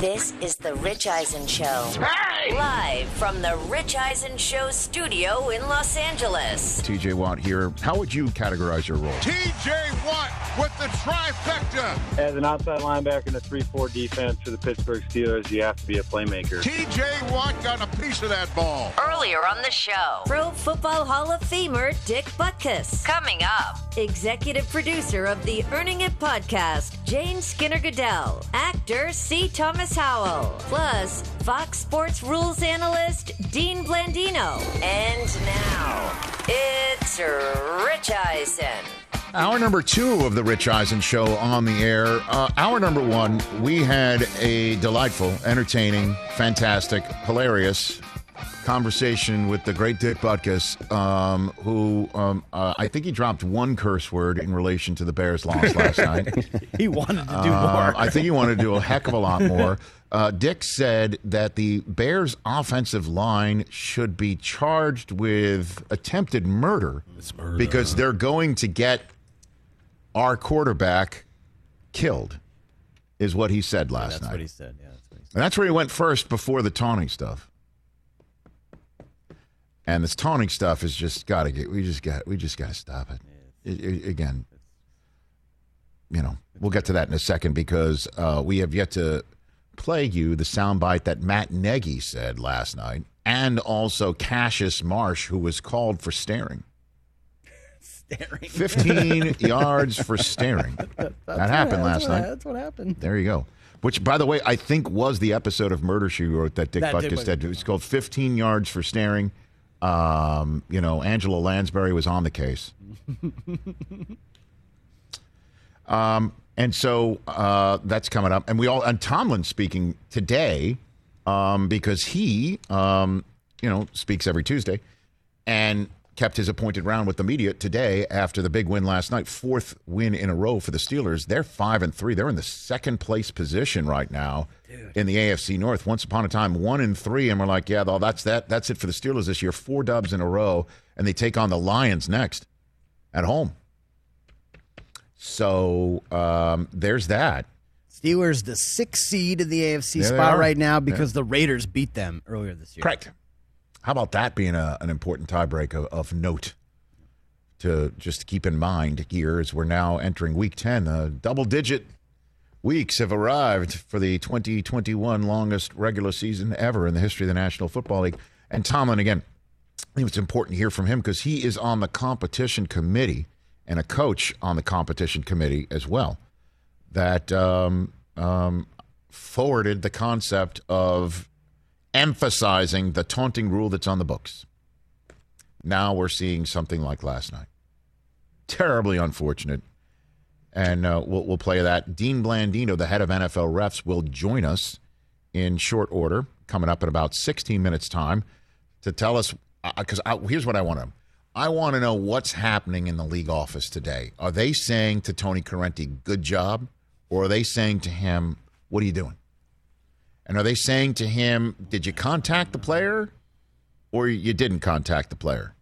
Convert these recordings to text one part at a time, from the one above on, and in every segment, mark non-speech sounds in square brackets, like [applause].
This is The Rich Eisen Show. Live from The Rich Eisen Show studio in Los Angeles. TJ Watt here. How would you categorize your role? TJ Watt with the trifecta. As an outside linebacker in a 3-4 defense for the Pittsburgh Steelers, you have to be a playmaker. TJ Watt got a piece of that ball. Earlier on the show, Pro Football Hall of Famer Dick Butkus. Coming up, executive producer of the Earning It podcast, Jane Skinner Goodell. Actor C. Thomas Howell. Plus, Fox Sports rules analyst Dean Blandino. And now, it's Rich Eisen. Hour number two of the Rich Eisen Show on the air. Uh, hour number one, we had a delightful, entertaining, fantastic, hilarious conversation with the great Dick Butkus, um, who um, uh, I think he dropped one curse word in relation to the Bears' loss last [laughs] night. He wanted to do Uh, more. I think he wanted to do a heck of a lot more. Uh, Dick said that the Bears' offensive line should be charged with attempted murder, because they're going to get our quarterback killed, is what he said last That's night. That's what he said. Yeah, that's what he said. And that's where he went first before the taunting stuff. And this taunting stuff is just got to get. We just got. We just got to stop it. It- it- Again, you know, we'll get to that in a second because uh, we have yet to play you the soundbite that Matt Nagy said last night, and also Cassius Marsh, who was called for staring. Staring. [laughs] 15 yards for staring. [laughs] That happened last what- night. That's what happened. There you go. Which, by the way, I think was the episode of Murder She Wrote that Dick That Butkus did. It was called 15 Yards for Staring. Um, you know, Angela Lansbury was on the case. [laughs] um, and so uh, that's coming up. And we all, and Tomlin speaking today um, because he, um, you know, speaks every Tuesday and kept his appointed round with the media today after the big win last night. Fourth win in a row for the Steelers. They're five and three. They're in the second place position right now in the AFC North. Once upon a time, one and three, and we're like, yeah, well, that's that. That's it for the Steelers this year. Four dubs in a row, and they take on the Lions next at home. So um, there's that. Steelers, the sixth seed in the AFC There spot right now because the Raiders beat them earlier this year. Correct. How about that being a, an important tiebreak of, of note to just keep in mind here as we're now entering week 10? Uh, double digit weeks have arrived for the 2021 longest regular season ever in the history of the National Football League. And Tomlin, again, I think it's important to hear from him because he is on the competition committee and a coach on the competition committee as well that um, um, forwarded the concept of emphasizing the taunting rule that's on the books. Now we're seeing something like last night. Terribly unfortunate. And uh, we'll, we'll play that. Dean Blandino, the head of NFL refs, will join us in short order, coming up in about 16 minutes' time, to tell us. Because here's what I want to I want to know what's happening in the league office today. Are they saying to Tony Corrente, good job? Or are they saying to him, what are you doing? And are they saying to him, did you contact the player or you didn't contact the player?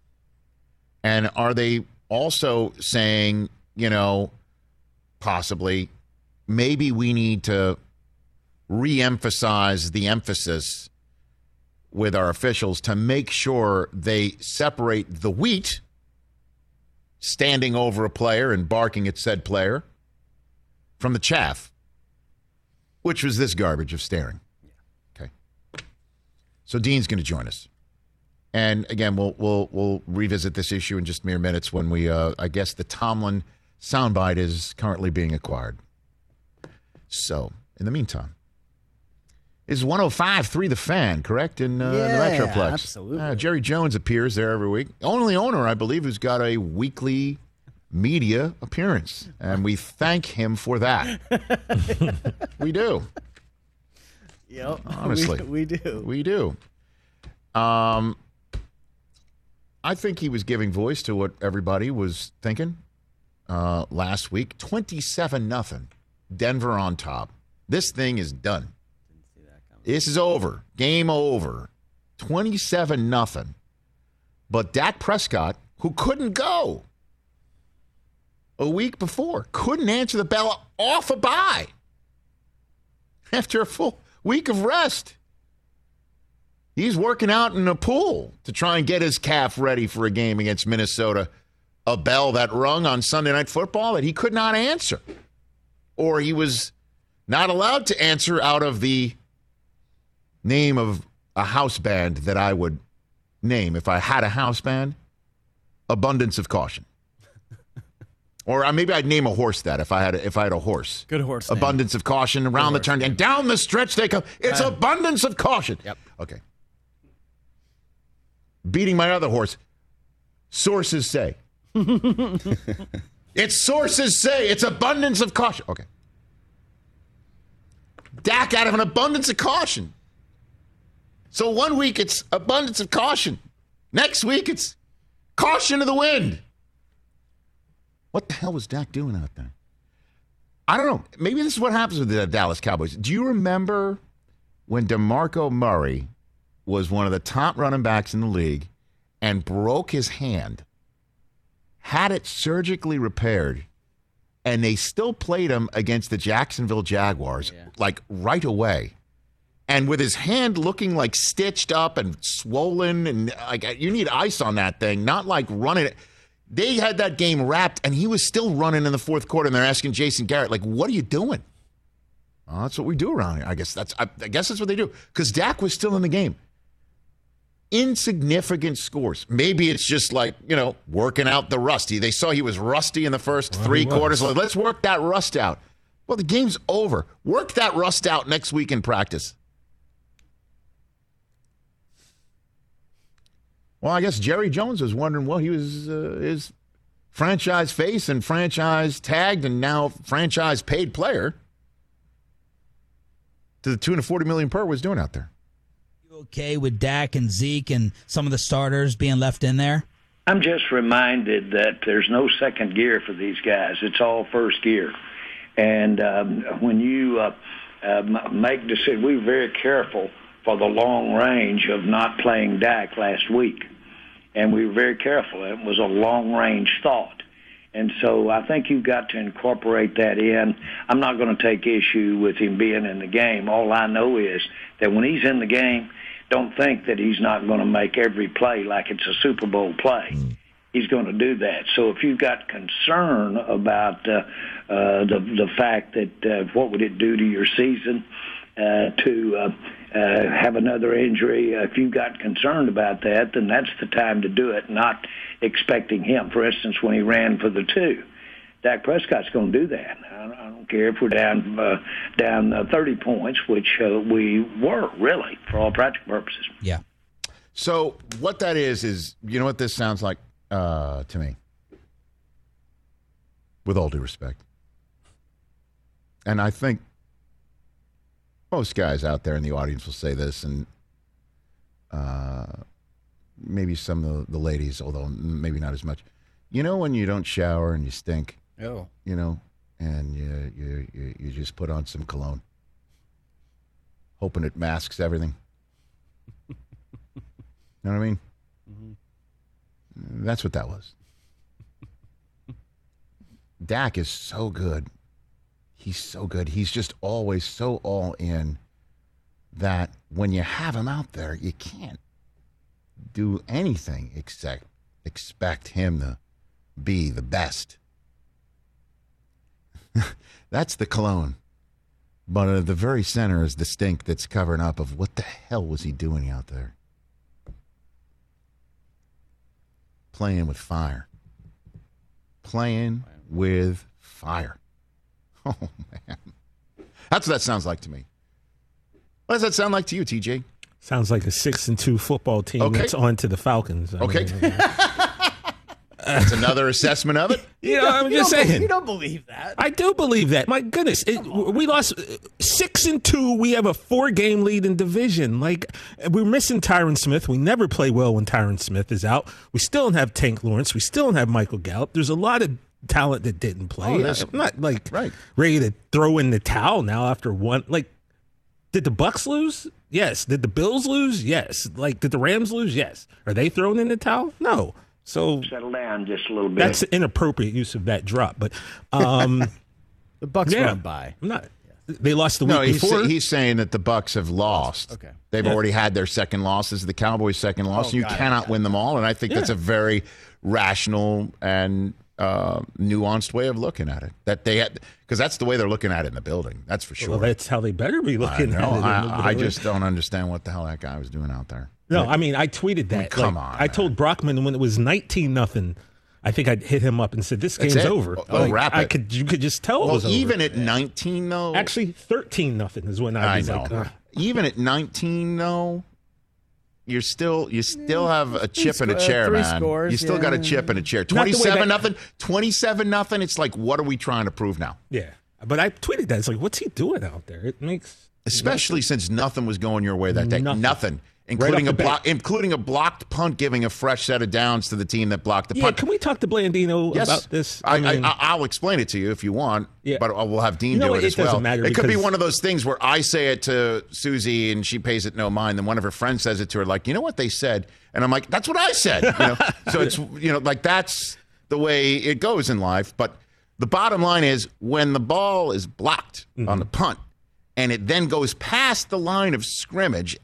And are they also saying, you know, possibly, maybe we need to re emphasize the emphasis with our officials to make sure they separate the wheat standing over a player and barking at said player from the chaff, which was this garbage of staring. So Dean's going to join us. And again, we'll we'll we'll revisit this issue in just mere minutes when we uh, I guess the Tomlin soundbite is currently being acquired. So, in the meantime, is 105.3 the fan, correct? In, uh, Yeah, the Metroplex. absolutely. Uh, Jerry Jones appears there every week. Only owner, I believe, who's got a weekly media appearance. And we thank him for that. [laughs] we do. Yep. [laughs] Honestly. we, we do. We do. Um, I think he was giving voice to what everybody was thinking uh, last week. 27 nothing. Denver on top. This thing is done. This is over. Game over. 27 nothing. But Dak Prescott, who couldn't go a week before, couldn't answer the bell off a bye after a full week of rest. He's working out in a pool to try and get his calf ready for a game against Minnesota. A bell that rung on Sunday Night Football that he could not answer, or he was not allowed to answer out of the name of a house band that I would name if I had a house band. Abundance of caution. Or uh, maybe I'd name a horse that if I had a, if I had a horse. Good horse. name. Abundance of caution around the turn name. and down the stretch they come. It's Uh, abundance of caution. Yep. Okay. Beating my other horse. Sources say. [laughs] it's sources say. It's abundance of caution. Okay. Dak out of an abundance of caution. So one week it's abundance of caution. Next week it's caution to the wind. What the hell was Dak doing out there? I don't know. Maybe this is what happens with the Dallas Cowboys. Do you remember when DeMarco Murray was one of the top running backs in the league and broke his hand, had it surgically repaired, and they still played him against the Jacksonville Jaguars like right away? And with his hand looking like stitched up and swollen, and like you need ice on that thing, not like running it. They had that game wrapped, and he was still running in the fourth quarter. And they're asking Jason Garrett, like, "What are you doing?" Well, that's what we do around here. I guess that's I, I guess that's what they do because Dak was still in the game. Insignificant scores. Maybe it's just like you know working out the rusty. They saw he was rusty in the first three quarters. Like, Let's work that rust out. Well, the game's over. Work that rust out next week in practice. Well, I guess Jerry Jones was wondering. Well, he was uh, his franchise face and franchise tagged and now franchise paid player to the tune of forty million per was doing out there. You okay with Dak and Zeke and some of the starters being left in there? I'm just reminded that there's no second gear for these guys. It's all first gear. And um, when you uh, uh, m- make decisions, we're very careful for the long range of not playing Dak last week. And we were very careful. It was a long range thought. And so I think you've got to incorporate that in. I'm not going to take issue with him being in the game. All I know is that when he's in the game, don't think that he's not going to make every play like it's a Super Bowl play. He's going to do that. So if you've got concern about uh, uh, the the fact that uh, what would it do to your season uh, to uh, uh, have another injury, uh, if you've got concerned about that, then that's the time to do it. Not expecting him, for instance, when he ran for the two. Dak Prescott's going to do that. I don't, I don't care if we're down uh, down uh, 30 points, which uh, we were really for all practical purposes. Yeah. So what that is is you know what this sounds like uh, to me. With all due respect, and I think most guys out there in the audience will say this, and uh, maybe some of the, the ladies, although maybe not as much. You know when you don't shower and you stink, Oh. you know, and you you you, you just put on some cologne, hoping it masks everything. you [laughs] know what I mean? That's what that was. Dak is so good. He's so good. He's just always so all in that when you have him out there, you can't do anything except expect him to be the best. [laughs] That's the cologne. But at the very center is the stink that's covering up of what the hell was he doing out there? Playing with fire. Playing with fire. [laughs] Oh, man. That's what that sounds like to me. What does that sound like to you, TJ? Sounds like a six and two football team Okay. that's on to the Falcons. I Okay. mean, [laughs] That's another assessment of it. [laughs] you know, I'm just you don't, saying. You don't believe that. I do believe that. My goodness, it, we lost six and two. We have a four game lead in division. Like we're missing Tyron Smith. We never play well when Tyron Smith is out. We still don't have Tank Lawrence. We still don't have Michael Gallup. There's a lot of talent that didn't play. Oh, there's- I'm not like Right. ready to throw in the towel now after one. Like, did the Bucks lose? Yes. Did the Bills lose? Yes. Like, did the Rams lose? Yes. Are they throwing in the towel? No. So Settle down just a little bit. that's inappropriate use of that drop. But um, [laughs] The Bucks yeah, run by. I'm not. They lost the week no, he's, before. he's saying that the Bucks have lost. Okay. They've Yeah. already had their second loss. This is the Cowboys' second loss. Oh, and you got it, cannot got win them all. And I think that's a very rational and uh, nuanced way of looking at it. That they had because that's the way they're looking at it in the building. That's for sure. well, that's how they better be I, looking know. at it. I, I just don't understand what the hell that guy was doing out there. no. I mean, I tweeted that. come Like, on, I man. told Brockman when it was nineteen nothing. I think I hit him up and said, "This game's it. over." Oh, Like, wrap I could, you could just tell it Well, was over. even at 19 though, actually thirteen nothing is when I I was know. like. Even at 19 though, you're still you still mm, have a chip in a sco- uh, chair, three man. scores, you still got a chip in a chair. 27 that- nothing, 27 nothing. It's like what are we trying to prove now? yeah. But I tweeted that. It's like, what's he doing out there? It makes Especially since nothing was going your way that day. Nothing. Nothing. Right Including off a block, including a blocked punt, giving a fresh set of downs to the team that blocked the yeah. punt. Can we talk to Blandino Yes, about this? I, mean, I, I'll explain it to you if you want. Yeah. but we'll have Dean You know do it It as well. doesn't matter it could be one of those things where I say it to Susie and she pays it no mind. Then one of her friends says it to her, like, you know what they said, and I'm like, that's what I said. You know? [laughs] so it's you know like that's the way it goes in life. But the bottom line is when the ball is blocked Mm-hmm. on the punt, and it then goes past the line of scrimmage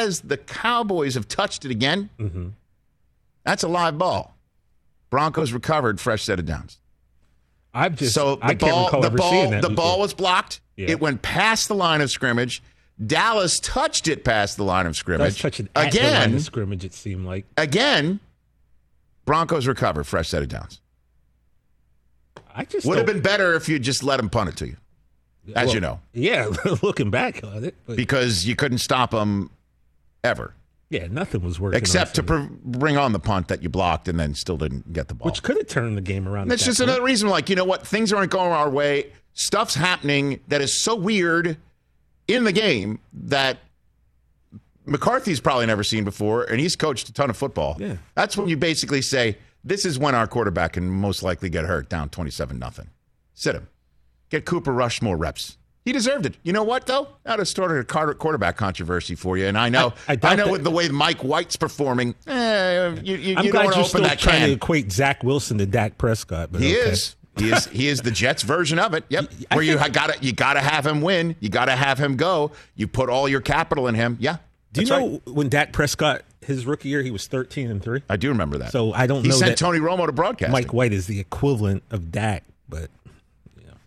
as the Cowboys have touched it again. Mm-hmm. That's a live ball. Broncos recovered, fresh set of downs. I've just So the I ball, the ball, the ball was blocked. Yeah. It went past the line of scrimmage. Dallas touched it past the line of scrimmage. touching at the line again, scrimmage. It seemed like again. Broncos recover, fresh set of downs. I just Would have been better if you just let them punt it to you, as well, you know, Yeah, [laughs] looking back on it, but because you couldn't stop them ever, yeah, nothing was working. except to pr- bring on the punt that you blocked and then still didn't get the ball. which could have turned the game around. at That's just point. another reason, like, you know what? Things aren't going our way. Stuff's happening that is so weird in the game that McCarthy's probably never seen before, and he's coached a ton of football. Yeah. That's when you basically say, this is when our quarterback can most likely get hurt down 27 nothing. Sit him. Get Cooper Rush more reps. He deserved it. You know what, though? That have started a quarterback controversy for you. And I know, I- I I, know that- with the way Mike White's performing, eh, you, you, I'm you glad you're still trying can. to equate Zach Wilson to Dak Prescott. But He okay. is. He is. He is the Jets version of it. Yep. [laughs] I Where you got to you got to have him win. You got to have him go. You put all your capital in him. Yeah. Do you know right. when Dak Prescott his rookie year he was 13 and three? I do remember that. So I don't he know sent that Tony Romo to broadcast. Mike White is the equivalent of Dak, but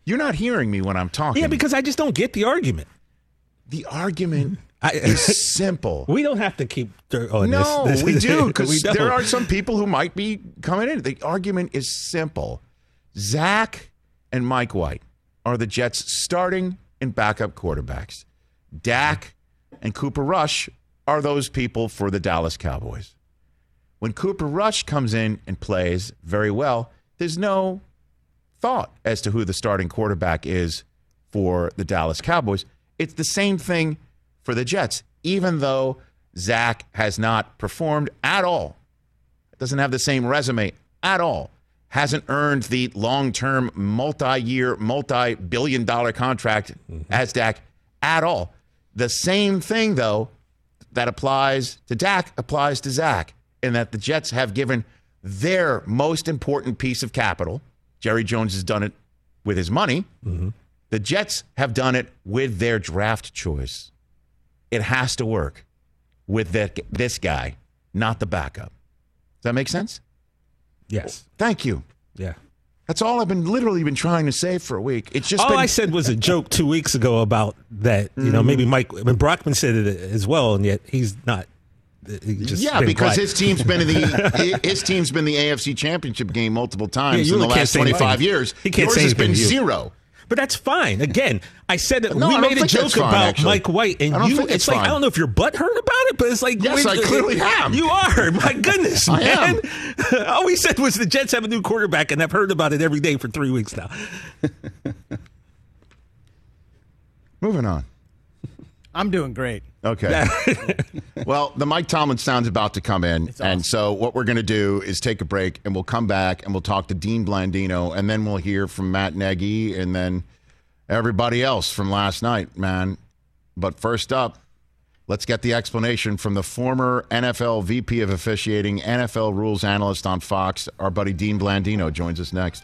you're not hearing me when I'm talking. yeah, because I just don't get the argument. the argument I, is simple. [laughs] we don't have to keep on oh, no, this. we [laughs] do because there are some people who might be coming in. The argument is simple. Zach and Mike White are the Jets' starting and backup quarterbacks. Dak and Cooper Rush are those people for the Dallas Cowboys. When Cooper Rush comes in and plays very well, there's no thought as to who the starting quarterback is for the Dallas Cowboys. It's the same thing for the Jets, even though Zach has not performed at all, doesn't have the same resume at all, hasn't earned the long term, multi year, multi billion dollar contract mm-hmm. as Dak at all. The same thing, though, that applies to Dak applies to Zach, in that the Jets have given their most important piece of capital. Jerry Jones has done it with his money. Mm-hmm. The Jets have done it with their draft choice. It has to work with that, this guy, not the backup. Does that make sense? yes, Thank you. yeah. That's all I've been literally been trying to say for a week. It's just All been, I said was a joke two weeks ago about that. You know, mm-hmm. maybe Mike I mean, Brockman said it as well, and yet he's not. He just yeah, because quiet. his team's been in the [laughs] his team's been the AFC Championship game multiple times you in the last say twenty anything. five years. He can't Yours say has been you. zero. But that's fine. Again, I said that [laughs] No, we made a joke fine, about actually. Mike White, and you. It's, it's like fine. I don't know if you're butthurt about it, but it's like Yes, I clearly [laughs] am. You are. My goodness, man. All we said was the Jets have a new quarterback, and I've heard about it every day for three weeks now. Moving on. I'm doing great. Okay. [laughs] well, the Mike Tomlin sound's about to come in. awesome. And so what we're going to do is take a break and we'll come back and we'll talk to Dean Blandino and then we'll hear from Matt Nagy and then everybody else from last night, man. But first up, let's get the explanation from the former NFL VP of officiating, NFL rules analyst on Fox. Our buddy Dean Blandino joins us next.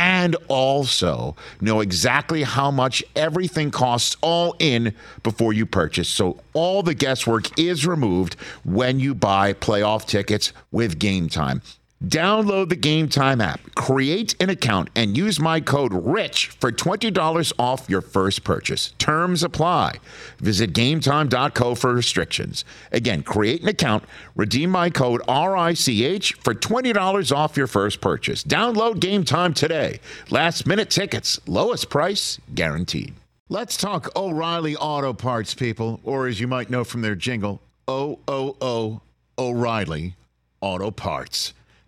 and also know exactly how much everything costs all in before you purchase. So all the guesswork is removed when you buy playoff tickets with Game Time. Download the Game Time app, create an account, and use my code RICH for $20 off your first purchase. Terms apply. Visit gametime.co for restrictions. Again, create an account, redeem my code RICH for $20 off your first purchase. Download Game Time today. Last minute tickets, lowest price guaranteed. Let's talk O'Reilly Auto Parts, people, or as you might know from their jingle, O O O O'Reilly Auto Parts.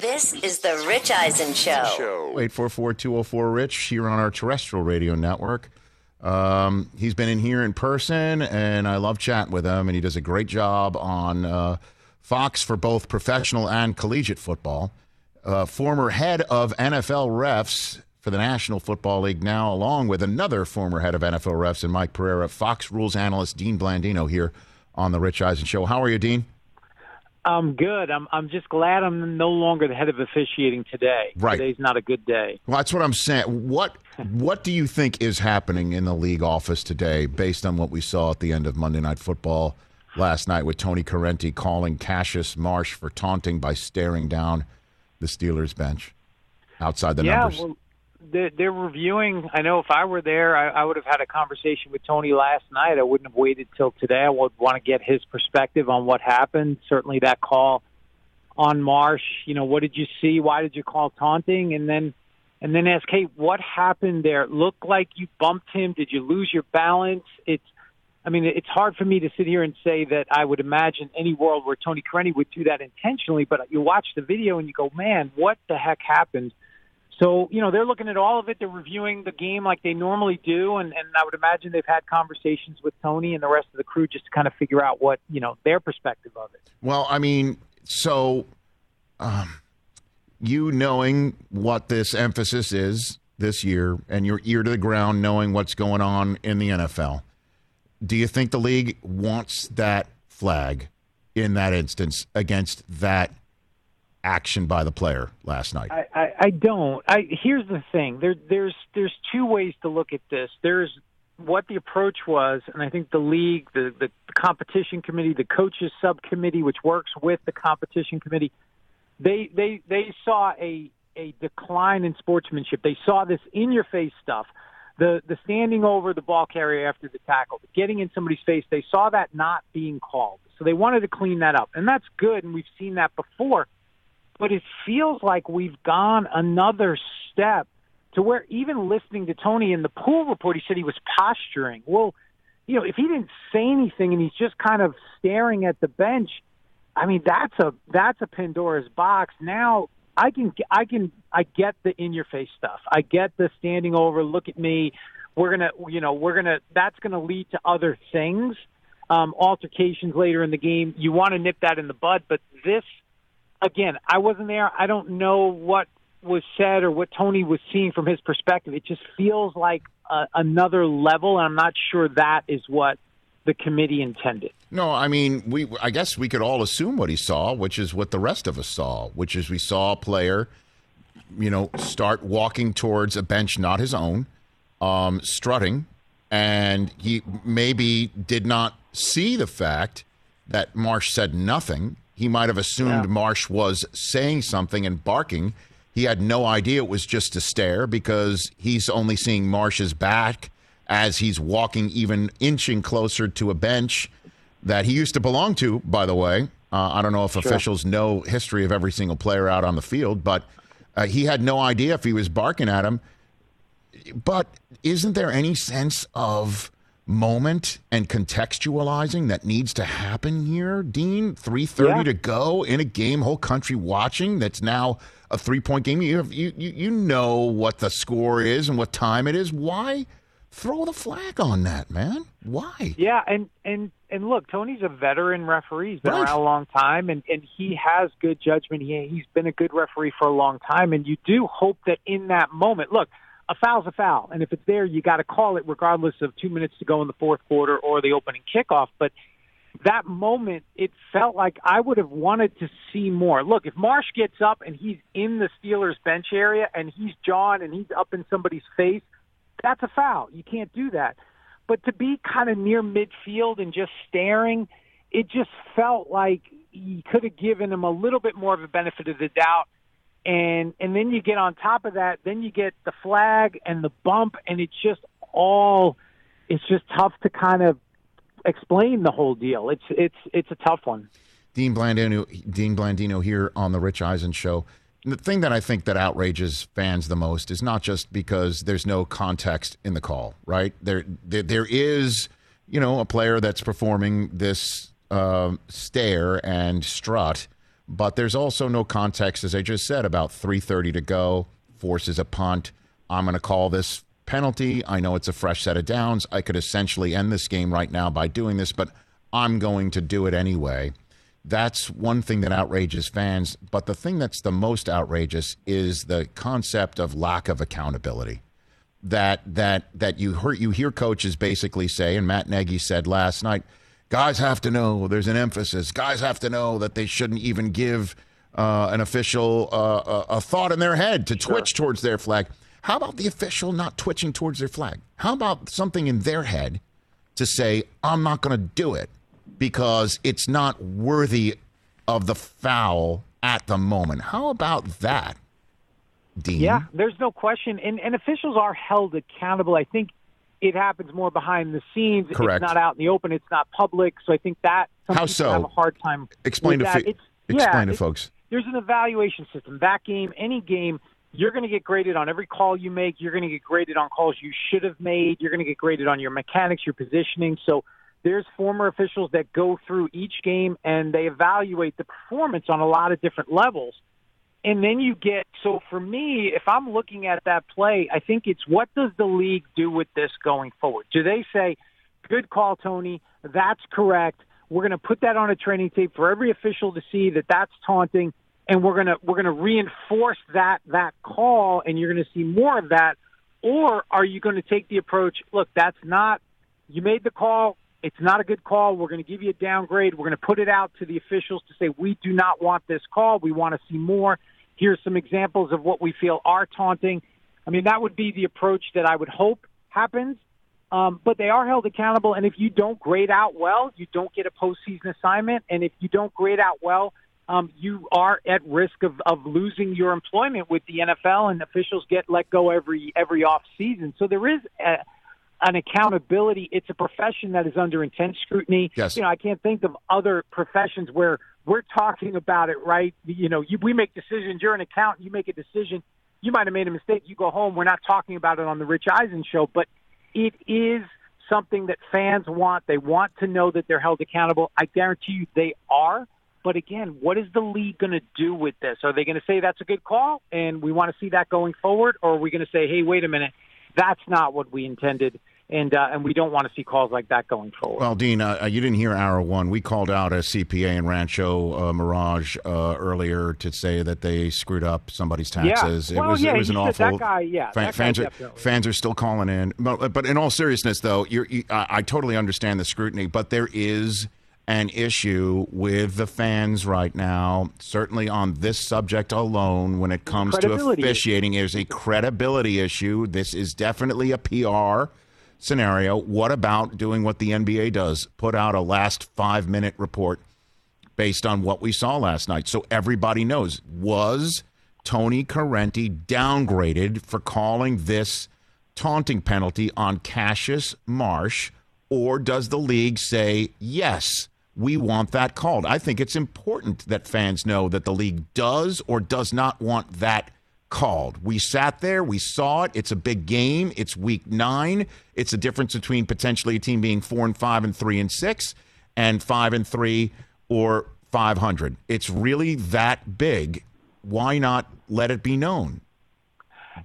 This is the Rich Eisen Show. 844-204-RICH here on our terrestrial radio network. Um, he's been in here in person, and I love chatting with him, and he does a great job on uh, Fox for both professional and collegiate football. Uh, former head of NFL refs for the National Football League now, along with another former head of NFL refs and Mike Pereira, Fox rules analyst Dean Blandino here on the Rich Eisen Show. How are you, Dean? I'm good. I'm I'm just glad I'm no longer the head of officiating today. Right. Today's not a good day. Well, that's what I'm saying. What what do you think is happening in the league office today, based on what we saw at the end of Monday Night Football last night, with Tony Corrente calling Cassius Marsh for taunting by staring down the Steelers bench outside the yeah, numbers? well, they're, they're reviewing. I know if I were there, I, I would have had a conversation with Tony last night. I wouldn't have waited till today. I would want to get his perspective on what happened. Certainly, that call on Marsh. You know, what did you see? Why did you call taunting? And then, and then ask, hey, what happened there? It looked like you bumped him. Did you lose your balance? It's I mean, it's hard for me to sit here and say that I would imagine any world where Tony Corrente would do that intentionally, but you watch the video and you go, man, what the heck happened? So, you know, they're looking at all of it. They're reviewing the game like they normally do. And, and I would imagine they've had conversations with Tony and the rest of the crew just to kind of figure out what, you know, their perspective of it. Well, I mean, so um, you knowing what this emphasis is this year and your ear to the ground knowing what's going on in the NFL, do you think the league wants that flag in that instance against that action by the player last night? I, I, I don't. I here's the thing. There there's there's two ways to look at this. There's what the approach was, and I think the league, the the competition committee, the coaches subcommittee, which works with the competition committee, they they they saw a a decline in sportsmanship. They saw this in your face stuff. The the standing over the ball carrier after the tackle, the getting in somebody's face, they saw that not being called. So they wanted to clean that up. And that's good and we've seen that before but it feels like we've gone another step to where even listening to Tony in the pool report, he said he was posturing. Well, you know, if he didn't say anything and he's just kind of staring at the bench, I mean, that's a that's a Pandora's box. Now I can I can I get the in your face stuff. I get the standing over. Look at me. We're gonna you know we're gonna that's gonna lead to other things, um, altercations later in the game. You want to nip that in the bud, but this again, I wasn't there. I don't know what was said or what Tony was seeing from his perspective. It just feels like a, another level, and I'm not sure that is what the committee intended. No, I mean, we. I guess we could all assume what he saw, which is what the rest of us saw, which is we saw a player, you know, start walking towards a bench not his own, um, strutting, and he maybe did not see the fact that Marsh said nothing. He might have assumed yeah. Marsh was saying something and barking. He had no idea it was just a stare because he's only seeing Marsh's back as he's walking, even inching closer to a bench that he used to belong to, by the way. Uh, I don't know if sure. officials know history of every single player out on the field, but uh, he had no idea if he was barking at him. But isn't there any sense of moment and contextualizing that needs to happen here, Dean? Three thirty yeah. to go in a game, whole country watching. That's now a three point game. You, have, you you you know what the score is and what time it is. Why? throw the flag on that, man. Why? Yeah, and and and look, Tony's a veteran referee. He's been right. around a long time, and and he has good judgment. He he's been a good referee for a long time, and you do hope that in that moment, look. A foul's a foul, and if it's there, you got to call it regardless of two minutes to go in the fourth quarter or the opening kickoff. But that moment, it felt like I would have wanted to see more. Look, if Marsh gets up and he's in the Steelers bench area and he's John and he's up in somebody's face, that's a foul. You can't do that. But to be kind of near midfield and just staring, it just felt like you could have given him a little bit more of a benefit of the doubt. And and then you get on top of that, then you get the flag and the bump, and it's just all it's just tough to kind of explain the whole deal. It's it's it's a tough one. Dean Blandino, Dean Blandino here on the Rich Eisen show the thing that I think that outrages fans the most is not just because there's no context in the call, right? There, there, there is, you know, a player that's performing this uh, stare and strut, but there's also no context, as I just said, about 3:30 to go, forces a punt. I'm going to call this penalty. I know it's a fresh set of downs. I could essentially end this game right now by doing this, but I'm going to do it anyway. That's one thing that outrages fans. But the thing that's the most outrageous is the concept of lack of accountability. That that that you hear you hear coaches basically say, and Matt Nagy said last night, guys have to know there's an emphasis. Guys have to know that they shouldn't even give uh, an official uh, a, a, thought in their head to twitch sure. towards their flag. How about the official not twitching towards their flag? How about something in their head to say, I'm not going to do it? because it's not worthy of the foul at the moment. How about that, Dean? Yeah, there's no question. And, and officials are held accountable. I think it happens more behind the scenes. Correct. It's not out in the open. It's not public. So I think that how so have a hard time. Explain to fi- explain yeah, to folks. There's an evaluation system. That game, any game, you're going to get graded on every call you make. You're going to get graded on calls you should have made. You're going to get graded on your mechanics, your positioning. So there's former officials that go through each game and they evaluate the performance on a lot of different levels. And then you get so for me, if I'm looking at that play, I think it's what does the league do with this going forward? Do they say, "Good call, Tony. That's correct. We're going to put that on a training tape for every official to see that that's taunting, and we're going to we're going to reinforce that that call, and you're going to see more of that." Or are you going to take the approach, look, that's not you made the call, it's not a good call. We're going to give you a downgrade. We're going to put it out to the officials to say, we do not want this call. We want to see more. Here's some examples of what we feel are taunting. I mean, that would be the approach that I would hope happens. Um, but they are held accountable. And if you don't grade out well, you don't get a postseason assignment. And if you don't grade out well, um, you are at risk of, of losing your employment with the NFL, and officials get let go every every off season. So there is a, an accountability. It's a profession that is under intense scrutiny. Yes. You know, I can't think of other professions where we're talking about it, right? You know, you, we make decisions. You're an accountant. You make a decision. You might have made a mistake. You go home. We're not talking about it on the Rich Eisen show, but it is something that fans want. They want to know that they're held accountable. I guarantee you they are. But again, what is the league going to do with this? Are they going to say that's a good call and we want to see that going forward? Or are we going to say, hey, wait a minute, that's not what we intended? And uh, and we don't want to see calls like that going forward. Well, Dean, uh, you didn't hear hour one. We called out a CPA in Rancho uh, Mirage uh, earlier to say that they screwed up somebody's taxes. Yeah. Well, it was yeah, it was an awful. That guy, yeah, fan, that fans are fans are still calling in, but, but in all seriousness, though, you, I, I totally understand the scrutiny, but there is an issue with the fans right now, certainly on this subject alone, when it comes to officiating. There's a credibility issue. This is definitely a PR scenario. What about doing what the NBA does? Put out a last five minute report based on what we saw last night. So everybody knows. Was Tony Corrente downgraded for calling this taunting penalty on Cassius Marsh? Or does the league say, yes, we want that called? I think it's important that fans know that the league does or does not want that called. We sat there, we saw it. It's a big game. It's week nine. It's a difference between potentially a team being four and five and three and six and five and three or 500. It's really that big. Why not let it be known?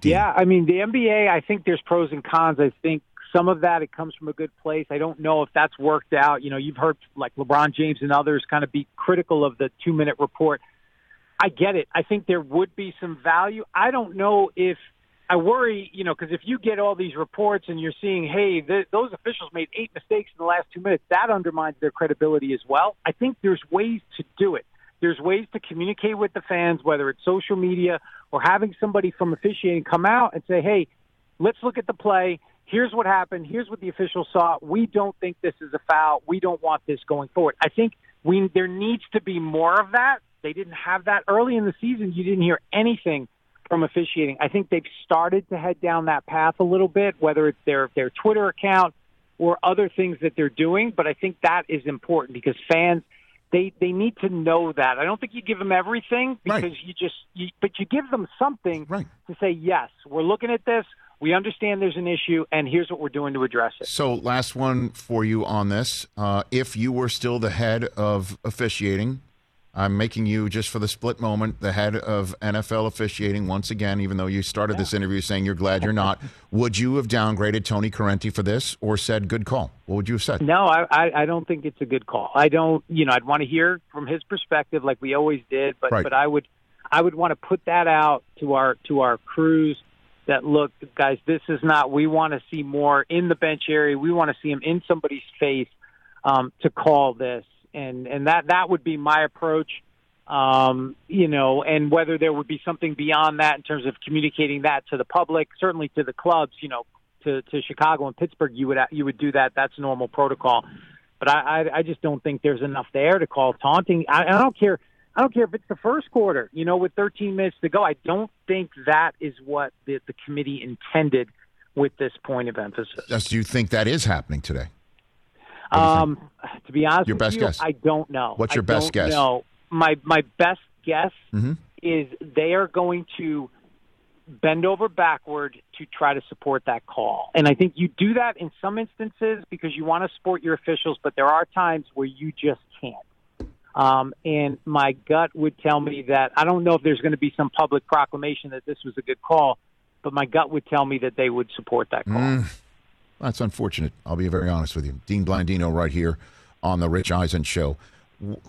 Dean. Yeah, I mean, the NBA, I think there's pros and cons. I think some of that it comes from a good place. I don't know if that's worked out. You know, you've heard like LeBron James and others kind of be critical of the two minute report. I get it. I think there would be some value. I don't know if I worry, you know, because if you get all these reports and you're seeing, hey, th- those officials made eight mistakes in the last two minutes, that undermines their credibility as well. I think there's ways to do it. There's ways to communicate with the fans, whether it's social media or having somebody from officiating come out and say, hey, let's look at the play. Here's what happened. Here's what the officials saw. We don't think this is a foul. We don't want this going forward. I think we there needs to be more of that they didn't have that early in the season. You didn't hear anything from officiating. I think they've started to head down that path a little bit, whether it's their their Twitter account or other things that they're doing. But I think that is important because fans they they need to know that. I don't think you give them everything because right. you just you, but you give them something right. to say yes, we're looking at this. We understand there's an issue, and here's what we're doing to address it. So, last one for you on this: uh, if you were still the head of officiating, I'm making you just for the split moment the head of NFL officiating once again, even though you started yeah. this interview saying you're glad you're not. [laughs] would you have downgraded Tony Corrente for this or said good call? What would you have said? No, I, I don't think it's a good call. I don't, you know, I'd want to hear from his perspective like we always did, but, right. but I would, I would want to put that out to our, to our crews that look, guys, this is not, we want to see more in the bench area. We want to see him in somebody's face um, to call this and and that that would be my approach. Um, you know, and whether there would be something beyond that in terms of communicating that to the public, certainly to the clubs, you know, to, to Chicago and Pittsburgh, you would you would do that. That's normal protocol. But I, I, I just don't think there's enough there to call taunting. I, I don't care. I don't care if it's the first quarter. You know, with 13 minutes to go, I don't think that is what the, the committee intended with this point of emphasis. Do you think that is happening today? Um, to be honest your best you, guess? I don't know. What's your I best guess? No, my my best guess mm-hmm. is they are going to bend over backward to try to support that call. And I think you do that in some instances because you want to support your officials, but there are times where you just can't. Um, and my gut would tell me that I don't know if there's going to be some public proclamation that this was a good call, but my gut would tell me that they would support that call. Mm. That's unfortunate. I'll be very honest with you. Dean Blandino right here on the Rich Eisen show.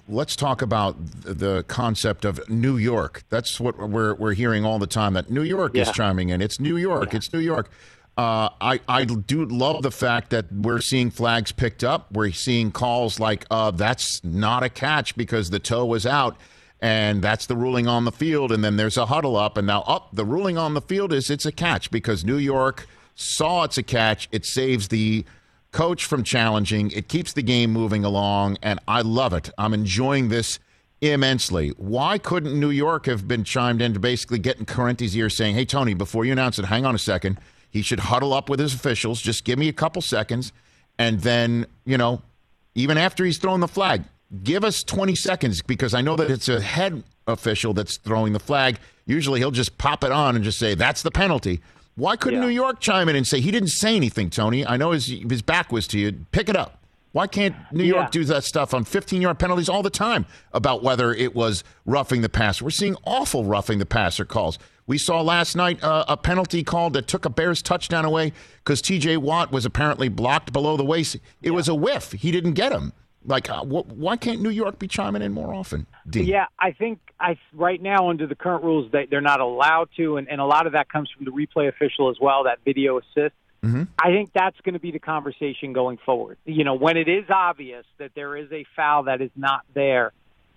Let's talk about the concept of New York. That's what we're we're hearing all the time. That New York yeah. is chiming in. It's New York. Yeah. It's New York. Uh, I I do love the fact that we're seeing flags picked up. We're seeing calls like uh, "That's not a catch because the toe was out," and that's the ruling on the field. And then there's a huddle up, and now up the ruling on the field is it's a catch because New York saw it's a catch. It saves the coach from challenging. It keeps the game moving along, and I love it. I'm enjoying this immensely. Why couldn't New York have been chimed in to basically get in Corrente's ear saying, hey, Tony, before you announce it, hang on a second. He should huddle up with his officials. Just give me a couple seconds. And then, you know, even after he's thrown the flag, give us 20 seconds because I know that it's a head official that's throwing the flag. Usually he'll just pop it on and just say, that's the penalty. Why couldn't yeah. New York chime in and say he didn't say anything, Tony? I know his his back was to you. Pick it up. Why can't New York do that stuff on 15 yard penalties all the time about whether it was roughing the passer? We're seeing awful roughing the passer calls. We saw last night uh, a penalty called that took a Bears touchdown away because TJ Watt was apparently blocked below the waist. It yeah. was a whiff. He didn't get him. Like, uh, wh- why can't New York be chiming in more often? Dean? Yeah, I think I right now under the current rules they, they're not allowed to, and, and a lot of that comes from the replay official as well. That video assist. Mm-hmm. I think that's going to be the conversation going forward. You know, when it is obvious that there is a foul that is not there,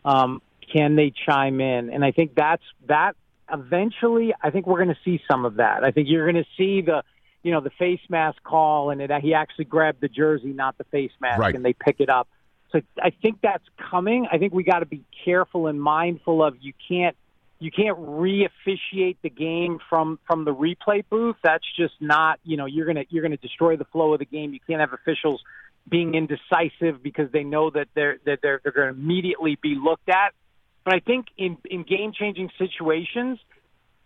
um, can they chime in? And I think that's that. Eventually, I think we're going to see some of that. I think you're going to see the, you know, the face mask call, and it, he actually grabbed the jersey, not the face mask, right. and they pick it up. So I think that's coming. I think we got to be careful and mindful of you can't you can't re-officiate the game from from the replay booth. That's just not you know you're gonna you're gonna destroy the flow of the game. You can't have officials being indecisive because they know that they're that they're they're going to immediately be looked at. But I think in in game changing situations,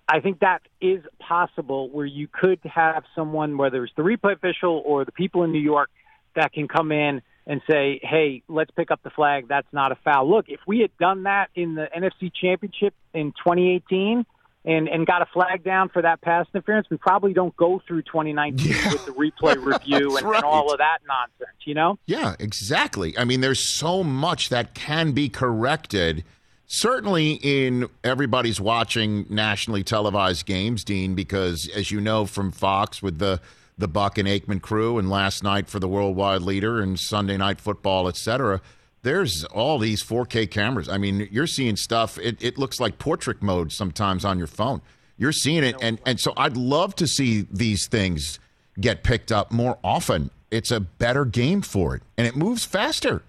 I think that is possible where you could have someone, whether it's the replay official or the people in New York, that can come in and say, hey, let's pick up the flag. That's not a foul. Look, if we had done that in the NFC Championship in 2018 and, and got a flag down for that pass interference, we probably don't go through 2019 yeah. with the replay [laughs] review and, right. and all of that nonsense, you know? Yeah, exactly. I mean, there's so much that can be corrected. Certainly, in everybody's watching nationally televised games, Dean, because as you know from Fox with the the Buck and Aikman crew, and last night for the worldwide leader, and Sunday night football, etc. There's all these 4K cameras. I mean, you're seeing stuff. It, it looks like portrait mode sometimes on your phone. You're seeing it, and and so I'd love to see these things get picked up more often. It's a better game for it, and it moves faster.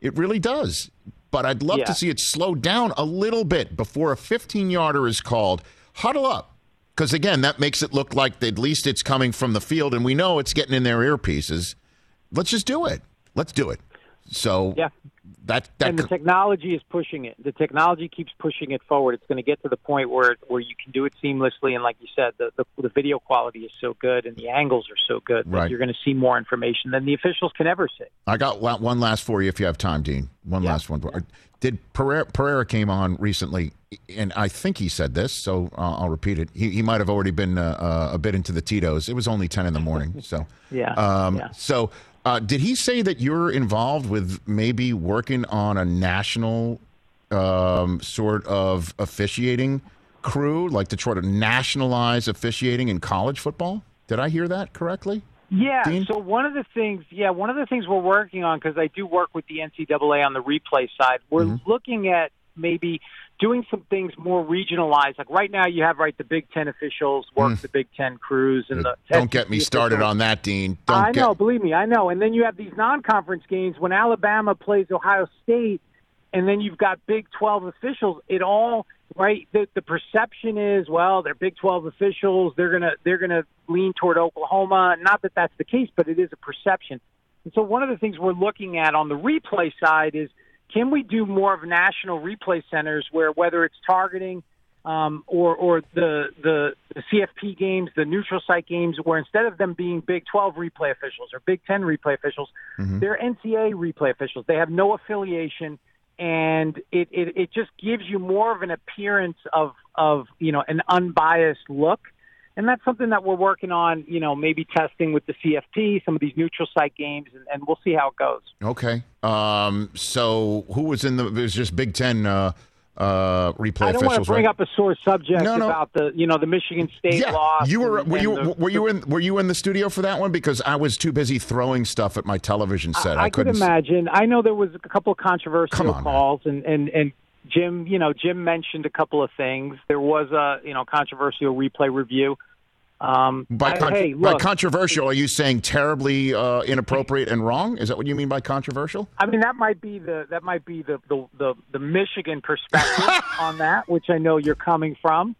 It really does. But I'd love yeah. to see it slow down a little bit before a 15 yarder is called. Huddle up because again, that makes it look like at least it's coming from the field, and we know it's getting in their earpieces. Let's just do it. Let's do it. So yeah, that, that and the technology is pushing it. The technology keeps pushing it forward. It's going to get to the point where where you can do it seamlessly, and like you said, the the, the video quality is so good and the angles are so good right. that you're going to see more information than the officials can ever see. I got one last for you if you have time, Dean. One yeah. last one. Did Pereira, Pereira came on recently, and I think he said this, so uh, I'll repeat it. He, he might have already been uh, uh, a bit into the Tito's. It was only ten in the morning, [laughs] so yeah. Um, yeah. So uh, did he say that you're involved with maybe working on a national um, sort of officiating crew, like to try to nationalize officiating in college football? Did I hear that correctly? Yeah. Dean? So one of the things, yeah, one of the things we're working on because I do work with the NCAA on the replay side. We're mm-hmm. looking at maybe doing some things more regionalized. Like right now, you have right the Big Ten officials work mm. the Big Ten crews and the. Don't get me started on that, Dean. Don't I get... know, believe me, I know. And then you have these non-conference games when Alabama plays Ohio State, and then you've got Big Twelve officials. It all right. The the perception is well, they're Big Twelve officials. They're gonna they're gonna lean toward Oklahoma. Not that that's the case, but it is a perception. And so one of the things we're looking at on the replay side is can we do more of national replay centers where whether it's targeting um, or or the, the the CFP games, the neutral site games, where instead of them being Big 12 replay officials or Big 10 replay officials, mm-hmm. they're NCAA replay officials. They have no affiliation, and it, it it just gives you more of an appearance of of you know an unbiased look and that's something that we're working on. You know, maybe testing with the CFP, some of these neutral site games, and, and we'll see how it goes. Okay. Um, so who was in the? It was just Big Ten. Uh, uh, replay I don't want to bring right? up a sore subject no, no. about the you know the Michigan State yeah, loss. You were and, were you the, were you in were you in the studio for that one because I was too busy throwing stuff at my television set. I, I, could imagine. I know there was a couple of controversial on, calls and and and Jim, you know, Jim mentioned a couple of things. There was a you know controversial replay review. Um, by, con- hey, look, by controversial, are you saying terribly uh, inappropriate and wrong? Is that what you mean by controversial? I mean that might be the that might be the the, the, the Michigan perspective [laughs] on that, which I know you're coming from.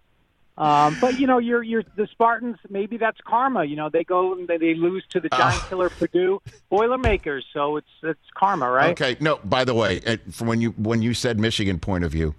Um, but you know, you're you're the Spartans. Maybe that's karma. You know, they go and they, they lose to the giant uh, killer Purdue Boilermakers, so it's it's karma, right? Okay. No. By the way, from when you when you said Michigan point of view,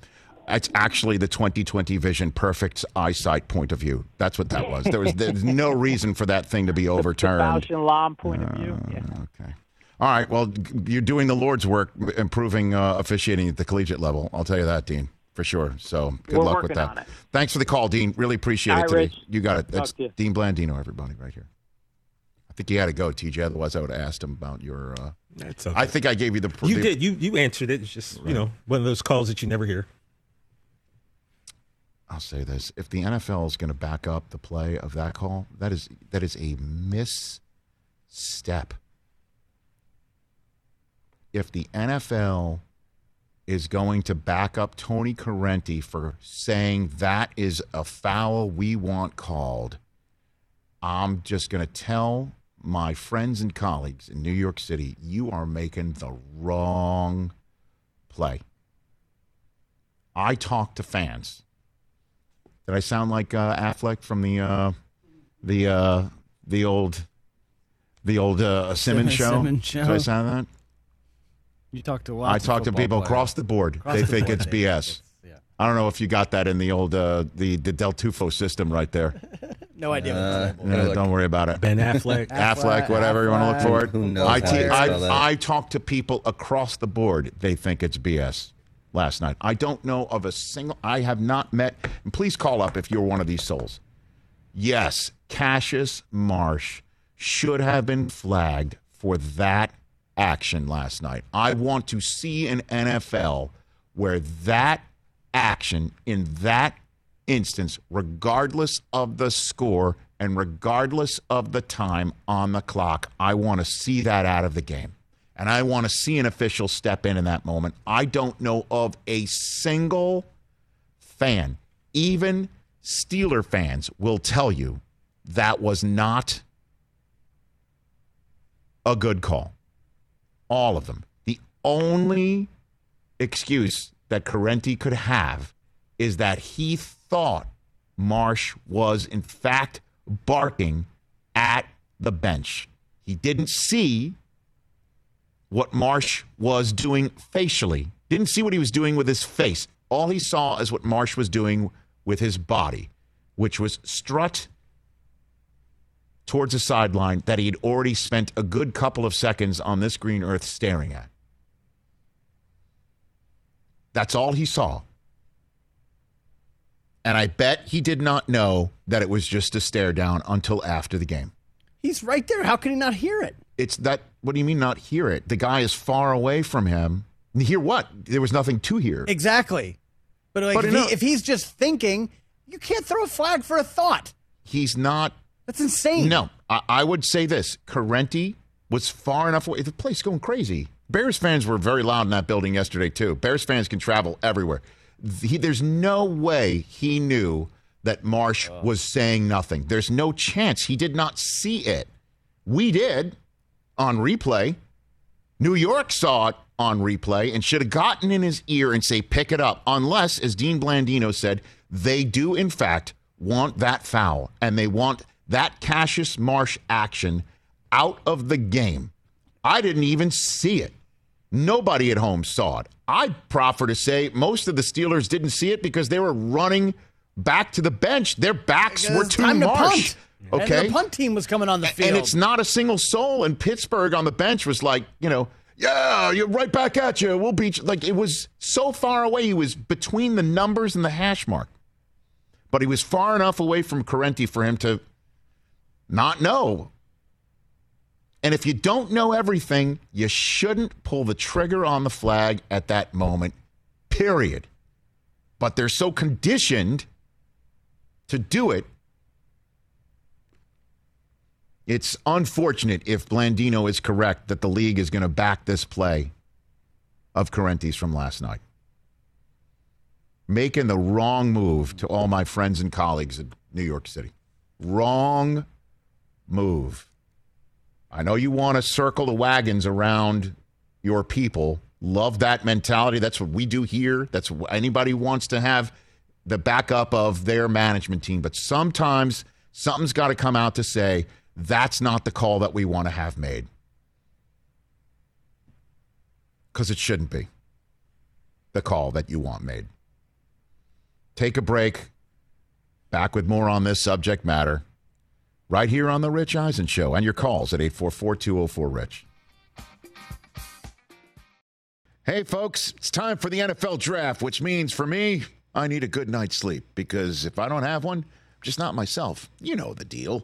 it's actually the 2020 vision perfect eyesight point of view. That's what that was. There was there's [laughs] no reason for that thing to be overturned. The Lomb point of view. Uh, yeah. Okay. All right. Well, you're doing the Lord's work, improving uh, officiating at the collegiate level. I'll tell you that, Dean, for sure. So good We're luck with working on that. it. Thanks for the call, Dean. Really appreciate Hi, it today. Rich. You got it. Talk That's. Dean Blandino, everybody, right here. I think he had to go, TJ. Otherwise, I would have asked him about your. Uh, okay. I think I gave you the. you the- did. You you answered it. It's just you know one of those calls that you never hear. I'll say this: if the NFL is going to back up the play of that call, that is that is a misstep. If the NFL is going to back up Tony Corrente for saying that is a foul we want called, I'm just going to tell my friends and colleagues in New York City, you are making the wrong play. I talk to fans. Did I sound like uh, Affleck from the uh, the uh, the old the old uh, Simmons [laughs] show? Simmons show. Did I sound that? You talk to I lots of talk to people players. across the board. Across they the think board, it's they BS. think it's- I don't know if you got that in the old uh, the the Del Tufo system right there. [laughs] No idea. Uh, it's about. Don't worry about it. Ben Affleck. [laughs] Affleck, whatever you want to look for it. Who knows I, how te- to spell that? I, I talk to people across the board. They think it's BS. Last night, I don't know of a single. I have not met. And please call up if you're one of these souls. Yes, Cassius Marsh should have been flagged for that action last night. I want to see an NFL where that action in that instance, regardless of the score and regardless of the time on the clock, I want to see that out of the game. And I want to see an official step in in that moment. I don't know of a single fan, even Steeler fans, will tell you that was not a good call. All of them. The only excuse that Corrente could have is that he thought Marsh was, in fact, barking at the bench. He didn't see what Marsh was doing facially, didn't see what he was doing with his face. All he saw is what Marsh was doing with his body, which was strut towards a sideline that he had already spent a good couple of seconds on this green earth staring at. That's all he saw. And I bet he did not know that it was just a stare down until after the game. He's right there. How can he not hear it? It's that, what do you mean not hear it? The guy is far away from him. Hear what? There was nothing to hear. Exactly. But, like, But if, he, if he's just thinking, you can't throw a flag for a thought. He's not That's insane. No, I, I would say this: Corrente was far enough away. The place is going crazy. Bears fans were very loud in that building yesterday too. Bears fans can travel everywhere. He, there's no way he knew that Marsh uh. was saying nothing. There's no chance he did not see it. We did on replay. New York saw it on replay and should have gotten in his ear and say, pick it up, unless, as Dean Blandino said, they do, in fact, want that foul and they want that Cassius Marsh action out of the game. I didn't even see it. Nobody at home saw it. I proffer to say most of the Steelers didn't see it because they were running back to the bench. Their backs were it's to time to Marsh. punt. And Okay. the punt team was coming on the field. And it's not a single soul. And Pittsburgh on the bench was like, you know, yeah, you're right back at you. We'll beat you. Like it was so far away. He was between the numbers and the hash mark. But he was far enough away from Corrente for him to not know. And if you don't know everything, you shouldn't pull the trigger on the flag at that moment, period. But they're so conditioned to do it it's unfortunate if Blandino is correct that the league is going to back this play of Corrente's from last night. Making the wrong move to all my friends and colleagues in New York City. Wrong move. I know you want to circle the wagons around your people. Love that mentality. That's what we do here. That's what anybody wants to have the backup of their management team. But sometimes something's got to come out to say, that's not the call that we want to have made. Because it shouldn't be the call that you want made. Take a break. Back with more on this subject matter right here on The Rich Eisen Show and your calls at 844 204 Rich. Hey, folks, it's time for the NFL draft, which means for me, I need a good night's sleep because if I don't have one, I'm just not myself. You know the deal.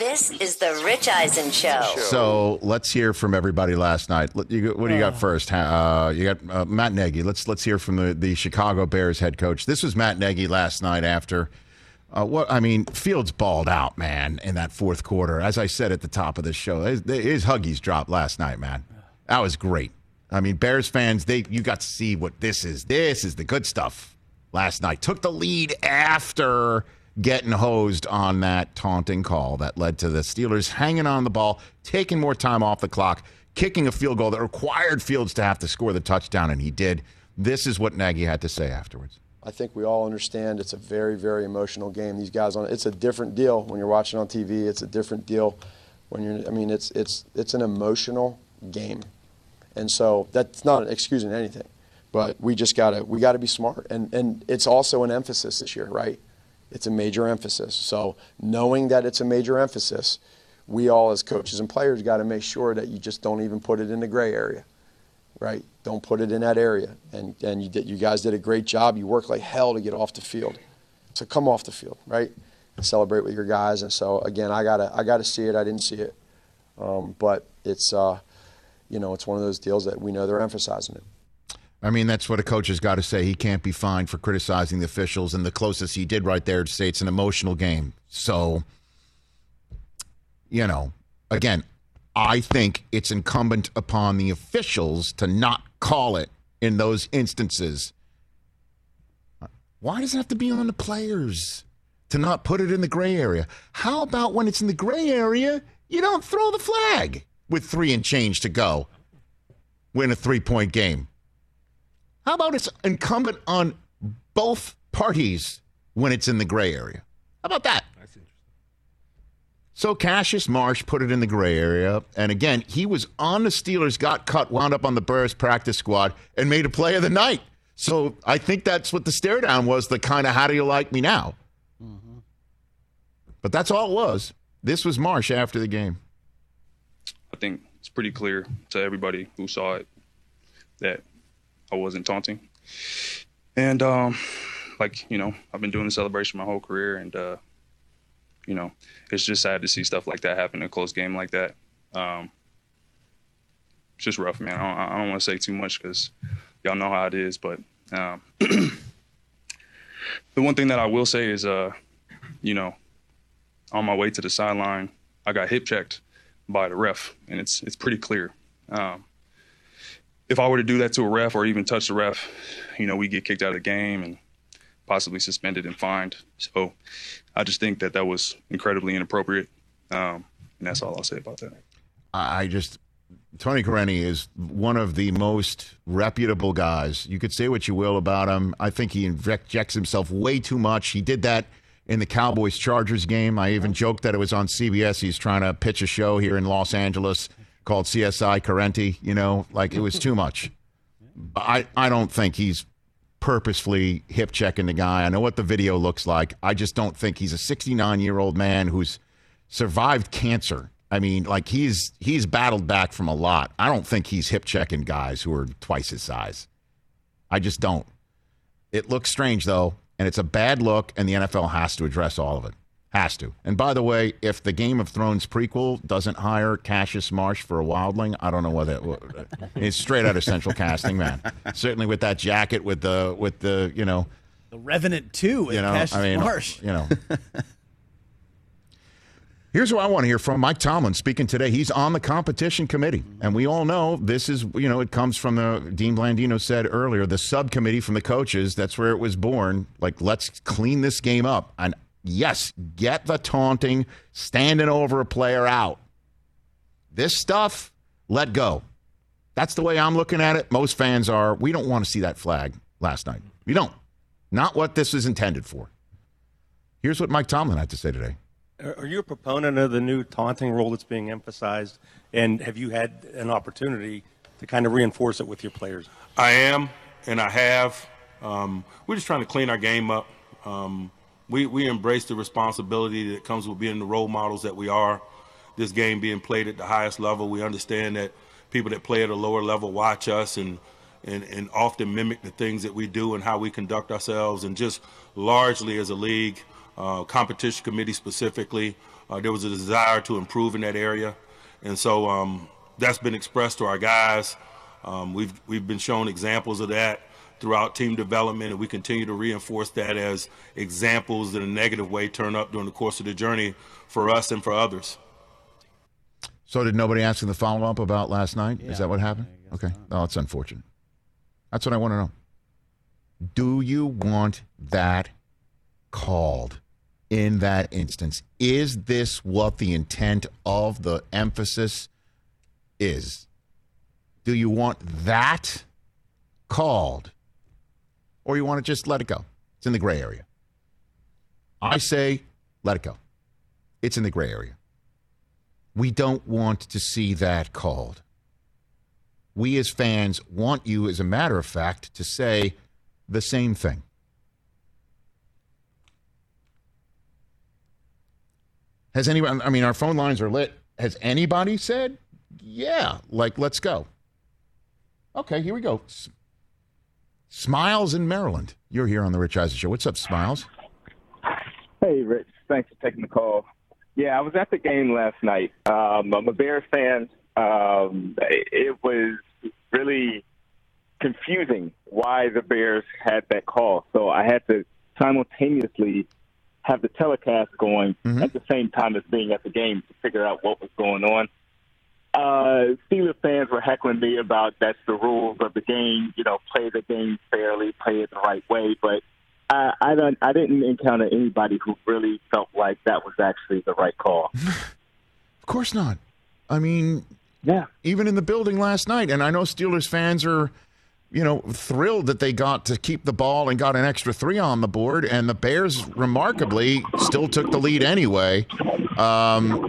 This is the Rich Eisen Show. So let's hear from everybody last night. What do you got first? Uh, you got uh, Matt Nagy. Let's let's hear from the, the Chicago Bears head coach. This was Matt Nagy last night after uh, what I mean. Fields balled out, man, in that fourth quarter. As I said at the top of the show, his, his huggies dropped last night, man. That was great. I mean, Bears fans, they you got to see what this is. This is the good stuff. Last night took the lead after getting hosed on that taunting call that led to the Steelers hanging on the ball, taking more time off the clock, kicking a field goal that required Fields to have to score the touchdown, and he did. This is what Nagy had to say afterwards. I think we all understand it's a very, very emotional game. These guys on it's a different deal when you're watching on TV. It's a different deal when you're. I mean, it's it's it's an emotional game, and so that's not an excuse in anything. But we just gotta we gotta be smart, and and it's also an emphasis this year, right? It's a major emphasis. So knowing that it's a major emphasis, we all as coaches and players got to make sure that you just don't even put it in the gray area right? Don't put it in that area. And, and you, did, you guys did a great job. You worked like hell to get off the field. So come off the field, right? And celebrate with your guys. And so again, I gotta I gotta see it. I didn't see it, um, but it's uh, you know it's one of those deals that we know they're emphasizing it. I mean, that's what a coach has got to say. He can't be fined for criticizing the officials, and the closest he did right there to say it's an emotional game. So, you know, again, I think it's incumbent upon the officials to not call it in those instances. Why does it have to be on the players to not put it in the gray area? How about when it's in the gray area, you don't throw the flag with three and change to go, win a three point game? How about it's incumbent on both parties when it's in the gray area? How about that? So Cassius Marsh put it in the gray area. And again, he was on the Steelers, got cut, wound up on the Bears practice squad, and made a play of the night. So I think that's what the stare down was the kind of how do you like me now? Mm-hmm. But that's all it was. This was Marsh after the game. I think it's pretty clear to everybody who saw it that I wasn't taunting. And um, like you know, I've been doing the celebration my whole career, and uh, you know, it's just sad to see stuff like that happen in a close game like that. Um, it's just rough, man. I don't, don't want to say too much because y'all know how it is, but um, [clears throat] the one thing that I will say is, uh, you know, on my way to the sideline, I got hip checked by the ref, and it's it's pretty clear. Um, if I were to do that to a ref or even touch the ref, you know, we get kicked out of the game and possibly suspended and fined. So I just think that that was incredibly inappropriate, um, and that's all I'll say about that. I just Tony Corrente is one of the most reputable guys. You could say what you will about him. I think he injects himself way too much. He did that in the Cowboys Chargers game. I even joked that it was on CBS. He's trying to pitch a show here in Los Angeles called CSI Corrente. You know, like it was too much. I I don't think he's purposefully hip checking the guy. I know what the video looks like. I just don't think he's a 69 year old man who's survived cancer. I mean, like he's he's battled back from a lot. I don't think he's hip checking guys who are twice his size. I just don't. It looks strange though, and it's a bad look, and the NFL has to address all of it. Has to. And by the way, if the Game of Thrones prequel doesn't hire Cassius Marsh for a wildling, I don't know whether it. It's [laughs] straight out of Central Casting, man. Certainly with that jacket, with the with the you know The Revenant too, you know, Cassius I mean, Marsh. you know. [laughs] Here's what I want to hear from Mike Tomlin speaking today. He's on the competition committee, and we all know this is, you know, it comes from the Dean Blandino said earlier, the subcommittee from the coaches. That's where it was born. Like, let's clean this game up. And yes, get the taunting, standing over a player out. This stuff, let go. That's the way I'm looking at it. Most fans are. We don't want to see that flag last night. We don't. Not what this is intended for. Here's what Mike Tomlin had to say today. Are are you a proponent of the new taunting rule that's being emphasized? And have you had an opportunity to kind of reinforce it with your players? I am, and I have. Um, we're just trying to clean our game up. Um, we, we embrace the responsibility that comes with being the role models that we are. This game being played at the highest level, we understand that people that play at a lower level watch us and, and, and often mimic the things that we do and how we conduct ourselves. And just largely as a league, uh, competition committee specifically, uh, there was a desire to improve in that area. And so um, that's been expressed to our guys. Um, we've, we've been shown examples of that throughout team development, and we continue to reinforce that as examples in a negative way turn up during the course of the journey for us and for others. So did nobody ask him the follow up about last night? Is that what happened? Okay. Oh, it's unfortunate. That's what I want to know. Do you want that called in that instance? Is this what the intent of the emphasis is? Do you want that called? Or you want to just let it go? It's in the gray area. I say let it go. It's in the gray area. We don't want to see that called. We as fans want you, as a matter of fact, to say the same thing. Has anyone, I mean, our phone lines are lit. Has anybody said, yeah, like, let's go? Okay, here we go. Smiles in Maryland. You're here on the Rich Eisen Show. What's up, Smiles? Hey, Rich. Thanks for taking the call. Yeah, I was at the game last night. Um, I'm a Bears fan. Um, it was really confusing why the Bears had that call. So I had to simultaneously have the telecast going at the same time as being at the game to figure out what was going on. Uh, Steelers fans were heckling me about that's the rules of the game. You know, play the game fairly, play it the right way. But I, I don't. I didn't encounter anybody who really felt like that was actually the right call. [laughs] Of course not. I mean, yeah. Even in the building last night, and I know Steelers fans are, you know, thrilled that they got to keep the ball and got an extra three on the board, and the Bears remarkably still took the lead anyway. Um,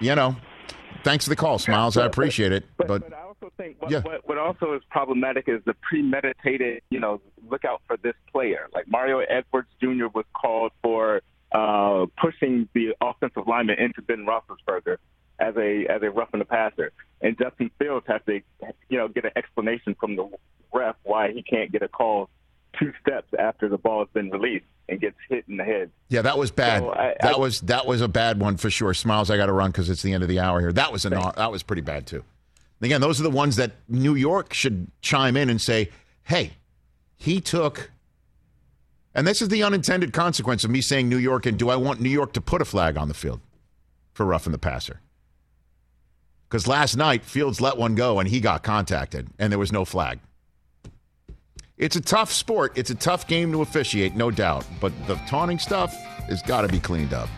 you know, thanks for the call, Smiles. I appreciate it, but. What, Yeah. what, what also is problematic is the premeditated, you know, look out for this player. Like Mario Edwards Jr. was called for uh, pushing the offensive lineman into Ben Roethlisberger as a as a roughing the passer, and Justin Fields has to, you know, get an explanation from the ref why he can't get a call two steps after the ball has been released and gets hit in the head. Yeah, that was bad. So I- that I- was that was a bad one for sure. Smiles, I got to run because it's the end of the hour here. That was an that was pretty bad too. Again, those are the ones that New York should chime in and say, "Hey, he took." And this is the unintended consequence of me saying New York. And do I want New York to put a flag on the field for roughing the passer? Because last night Fields let one go and he got contacted, and there was no flag. It's a tough sport. It's a tough game to officiate, no doubt. But the taunting stuff has got to be cleaned up.